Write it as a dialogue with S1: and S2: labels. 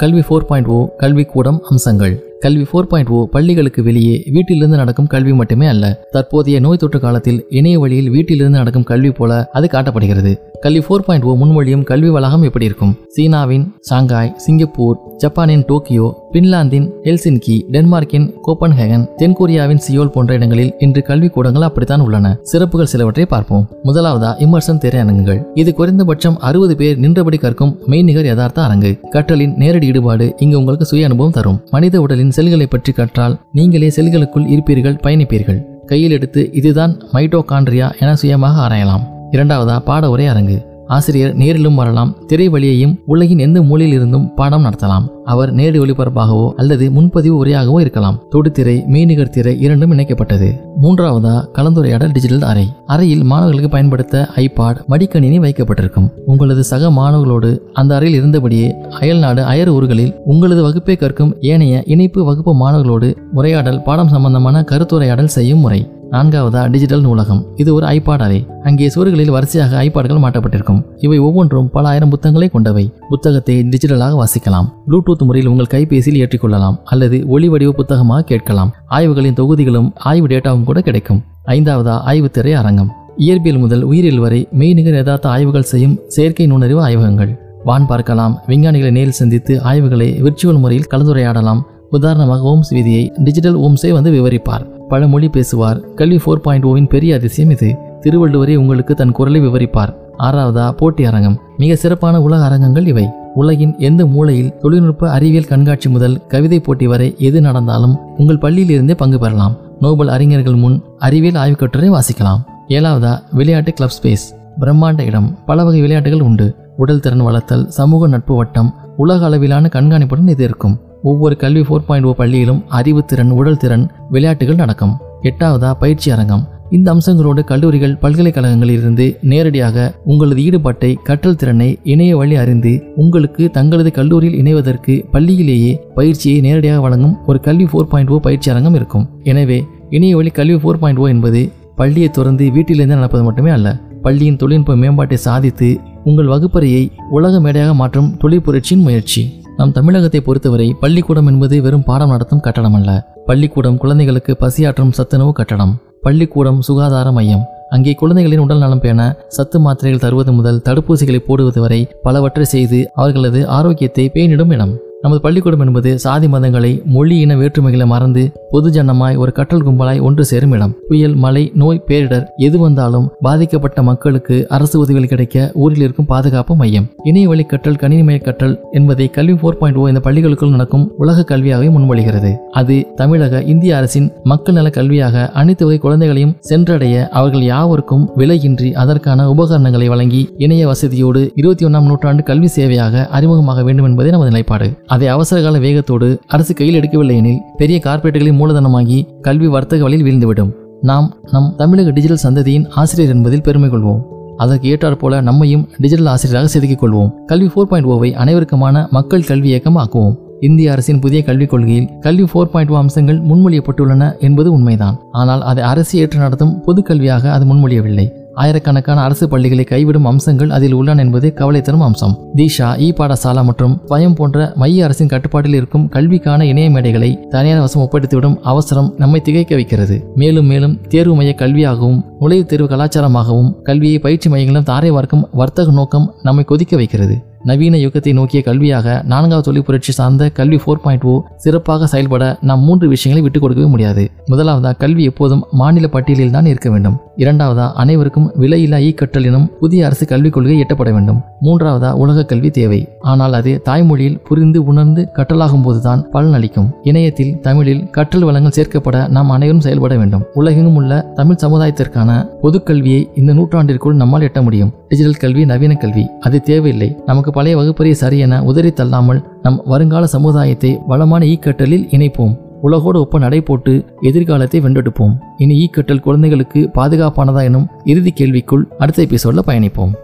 S1: கல்வி four point o oh, கல்விக்கூடம் அம்சங்கள். கல்வி ஃபோர் பாயிண்ட் ஓ பள்ளிகளுக்கு வெளியே வீட்டிலிருந்து நடக்கும் கல்வி மட்டுமே அல்ல தற்போதைய நோய் தொற்று காலத்தில் இணைய வழியில் வீட்டிலிருந்து நடக்கும் கல்வி போல அது காட்டப்படுகிறது. கல்வி ஃபோர் பாயிண்ட் ஓ முன்மொழியும் கல்வி வளாகம் எப்படி இருக்கும்? சீனாவின் ஷாங்காய் சிங்கப்பூர் ஜப்பானின் டோக்கியோ பின்லாந்தின் ஹெல்சின்கி டென்மார்க்கின் கோப்பன்ஹேகன் தென்கொரியாவின் சியோல் போன்ற இடங்களில் இன்று கல்விக்கூடங்கள் அப்படித்தான் உள்ளன. சிறப்புகள் சிலவற்றை பார்ப்போம். முதலாவதா இம்மர்சன் திரையரங்குகள். இது குறைந்தபட்சம் அறுபது பேர் நின்றபடி கற்கும் மெய்நிகர் யதார்த்த அரங்கு. கற்றலின் நேரடி ஈடுபாடு இங்கு உங்களுக்கு சுய அனுபவம் தரும். மனித உடலின் செல்களை பற்றி கற்றால் நீங்களே செல்களுக்குள் இருப்பீர்கள் பயணிப்பீர்கள். கையில் எடுத்து இதுதான் மைட்டோகாண்ட்ரியா என சுயமாக ஆராயலாம். இரண்டாவதா பாட உரை அரங்கு. ஆசிரியர் நேரிலும் வரலாம். திரை வழியையும் உலகின் எந்த மூலையில் இருந்தும் பாடம் நடத்தலாம். அவர் நேரடி ஒளிபரப்பாகவோ அல்லது முன்பதிவு உரையாகவோ இருக்கலாம். தொடுதிரை மெய்நிகர் திரை இரண்டும் இணைக்கப்பட்டது. மூன்றாவதா கலந்துரையாடல் டிஜிட்டல் அறை. அறையில் மாணவர்களுக்கு பயன்படுத்த ஐபாட் மடிக்கணினி வைக்கப்பட்டிருக்கும். உங்களது சக மாணவர்களோடு அந்த அறையில் இருந்தபடியே அயல்நாடு அயர் ஊர்களில் உங்களது வகுப்பை கற்கும் ஏனைய இணைப்பு வகுப்பு மாணவர்களோடு உரையாடல் பாடம் சம்பந்தமான கருத்துரையாடல் செய்யும் முறை. நான்காவதா டிஜிட்டல் நூலகம். இது ஒரு ஐபாட் அறை. அங்கே சுவர்களில் வரிசையாக ஐபாட்கள் மாட்டப்பட்டிருக்கும் இவை ஒவ்வொன்றும் பல ஆயிரம் புத்தகங்களை கொண்டவை. புத்தகத்தை டிஜிட்டலாக வாசிக்கலாம். ப்ளூடூத் முறையில் உங்கள் கைபேசியில் ஏற்றிக்கொள்ளலாம். அல்லது ஒளி வடிவ புத்தகமாக கேட்கலாம். ஆய்வுகளின் தொகுதிகளும் ஆய்வு டேட்டாவும் கூட கிடைக்கும். ஐந்தாவதா ஆய்வுத்திரை அரங்கம். இயற்பியல் முதல் உயிரியல் வரை மெய்நிகர் யதார்த்த ஆய்வுகள் செய்யும் செயற்கை நுண்ணறிவு ஆய்வகங்கள். வான் பார்க்கலாம். விஞ்ஞானிகளை நேரில் சந்தித்து ஆய்வுகளை விர்ச்சுவல் முறையில் கலந்துரையாடலாம். உதாரணமாக ஓம்ஸ் விதியை டிஜிட்டல் ஓம்ஸை வந்து விவரிப்பார். பல மொழி பேசுவார். கல்வி ஃபோர் பாயிண்ட் ஓவின் பெரிய அதிசயம் இது. திருவள்ளுவரே உங்களுக்கு தன் குரலை விவரிப்பார். ஆறாவதா? போட்டி அரங்கம். மிக சிறப்பான உலக அரங்கங்கள் இவை. உலகின் எந்த மூலையில் தொழில்நுட்ப அறிவியல் கண்காட்சி முதல் கவிதை போட்டி வரை எது நடந்தாலும் உங்கள் பள்ளியிலிருந்தே பங்கு பெறலாம். நோபல் அறிஞர்கள் முன் அறிவியல் ஆய்வுக்கட்டுரை வாசிக்கலாம். ஏழாவதா? விளையாட்டு கிளப் ஸ்பேஸ் பிரம்மாண்ட இடம். பல வகை விளையாட்டுகள் உண்டு. உடல் திறன் வளர்த்தல் சமூக நட்பு வட்டம் உலக அளவிலான கண்காணிப்புடன் இது இருக்கும். ஒவ்வொரு கல்வி ஃபோர் பாயிண்ட் ஓ பள்ளியிலும் அறிவுத்திறன் உடல் திறன் விளையாட்டுகள் நடக்கும். எட்டாவதா பயிற்சி அரங்கம். இந்த அம்சங்களோடு கல்லூரிகள் பல்கலைக்கழகங்களில் இருந்து நேரடியாக உங்களது ஈடுபாட்டை கற்றல் திறனை இணைய வழி அறிந்து உங்களுக்கு தங்களது கல்லூரியில் இணைவதற்கு பள்ளியிலேயே பயிற்சியை நேரடியாக வழங்கும் ஒரு கல்வி ஃபோர் பாயிண்ட் ஓ பயிற்சி அரங்கம் இருக்கும். எனவே இணைய வழி கல்வி ஃபோர் பாயிண்ட் ஓ என்பது பள்ளியை தொடர்ந்து வீட்டிலிருந்து நடப்பது மட்டுமே அல்ல பள்ளியின் தொழில்நுட்ப மேம்பாட்டை சாதித்து உங்கள் வகுப்பறையை உலக மேடையாக மாற்றும் தொழில் புரட்சியின் முயற்சி. நம் தமிழகத்தை பொறுத்தவரை பள்ளிக்கூடம் என்பது வெறும் பாடம் நடத்தும் கட்டடம் அல்ல. பள்ளிக்கூடம் குழந்தைகளுக்கு பசியாற்றும் சத்துணவு கட்டடம். பள்ளிக்கூடம் சுகாதார மையம். அங்கே குழந்தைகளின் உடல் நலம் பேண சத்து மாத்திரைகள் தருவது முதல் தடுப்பூசிகளை போடுவது வரை பலவற்றை செய்து அவர்களது ஆரோக்கியத்தை பேணிடும் இடம். நமது பள்ளிக்கூடம் என்பது சாதி மதங்களை மொழி இன வேற்றுமைகளை மறந்து பொதுஜனமாய் ஒரு கற்றல் கும்பலாய் ஒன்று சேரும் இடம். புயல் மழை நோய் பேரிடர் எது வந்தாலும் பாதிக்கப்பட்ட மக்களுக்கு அரசு உதவிகள் கிடைக்க ஊரில் இருக்கும் பாதுகாப்பு மையம். இணைய வழி கற்றல் கணினிமய கற்றல் என்பதை கல்வி ஃபோர் பாயிண்ட் ஓ இந்த பள்ளிகளுக்குள் நடக்கும் உலக கல்வியாகவே முன்மொழிகிறது. அது தமிழக இந்திய அரசின் மக்கள் நல கல்வியாக அனைத்து வகை குழந்தைகளையும் சென்றடைய அவர்கள் யாவருக்கும் விலையின்றி அதற்கான உபகரணங்களை வழங்கி இணைய வசதியோடு இருபத்தி ஒன்றாம் நூற்றாண்டு கல்வி சேவையாக அறிமுகமாக வேண்டும் என்பதே நமது நிலைப்பாடு. அதை அவசரகால வேகத்தோடு அரசு கையில் எடுக்கவில்லை எனில் பெரிய கார்ப்பரேட்டுகளின் மூலதனமாகி கல்வி வர்த்தக வழியில் வீழ்ந்துவிடும். நாம் நம் தமிழக டிஜிட்டல் சந்ததியின் ஆசிரியர் என்பதில் பெருமை கொள்வோம். அதற்கு ஏற்றாற் போல நம்மையும் டிஜிட்டல் ஆசிரியராக செதுக்கிக் கொள்வோம். கல்வி ஃபோர் பாயிண்ட் ஓவை அனைவருக்குமான மக்கள் கல்வி இயக்கம் ஆக்குவோம் இந்திய அரசின் புதிய கல்விக் கொள்கையில் கல்வி ஃபோர் பாயிண்ட் ஓ அம்சங்கள் முன்மொழியப்பட்டுள்ளன என்பது உண்மைதான். ஆனால் அதை அரசு ஏற்று நடத்தும் பொது கல்வியாக அது முன்மொழியவில்லை. ஆயிரக்கணக்கான அரசு பள்ளிகளை கைவிடும் அம்சங்கள் அதில் உள்ளன என்பது கவலை தரும் அம்சம். தீஷா இ பாடசாலா மற்றும் ஸ்வயம் போன்ற மைய அரசின் கட்டுப்பாட்டில் இருக்கும் கல்விக்கான இணைய மேடைகளை தனியார் வசம் ஒப்படைத்துவிடும் அவசரம் நம்மை திகைக்க வைக்கிறது. மேலும் மேலும் தேர்வு மைய கல்வியாகவும் நுழைவுத் தேர்வு கலாச்சாரமாகவும் கல்வியை பயிற்சி மையங்களும் தாரை வார்க்கும் வர்த்தக நோக்கம் நம்மை கொதிக்க வைக்கிறது. நவீன யுகத்தை நோக்கிய கல்வியாக நான்காவது தொழில் புரட்சி சார்ந்த கல்வி ஃபோர் பாயிண்ட் ஓ சிறப்பாக செயல்பட நாம் மூன்று விஷயங்களை விட்டுக் கொடுக்கவே முடியாது. முதலாவதா கல்வி எப்போதும் மாநில பட்டியலில் தான் இருக்க வேண்டும். இரண்டாவதா அனைவருக்கும் விலையில்லா ஈ கற்றல் எனும் புதிய அரசு கல்விக் கொள்கை எட்டப்பட வேண்டும். மூன்றாவதா உலக கல்வி தேவை. ஆனால் அது தாய்மொழியில் புரிந்து உணர்ந்து கற்றலாகும் போதுதான் பலனளிக்கும். இணையத்தில் தமிழில் கற்றல் வளங்கள் சேர்க்கப்பட நாம் அனைவரும் செயல்பட வேண்டும். உலகெங்கும் உள்ள தமிழ் சமுதாயத்திற்கான பொது கல்வியை இந்த நூற்றாண்டிற்குள் நம்மால் எட்ட முடியும். டிஜிட்டல் கல்வி நவீன கல்வி அது தேவையில்லை. நமக்கு பழைய வகுப்பறை சரியென உதறி தள்ளாமல் நம் வருங்கால சமுதாயத்தை வளமான ஈக்கட்டலில் இணைப்போம். உலகோடு ஒப்ப நடை போட்டு எதிர்காலத்தை வென்றெடுப்போம். இனி ஈக்கட்டல் குழந்தைகளுக்கு பாதுகாப்பானதா எனும் இறுதி கேள்விக்குள் அடுத்த எபிசோட்ல பயணிப்போம்.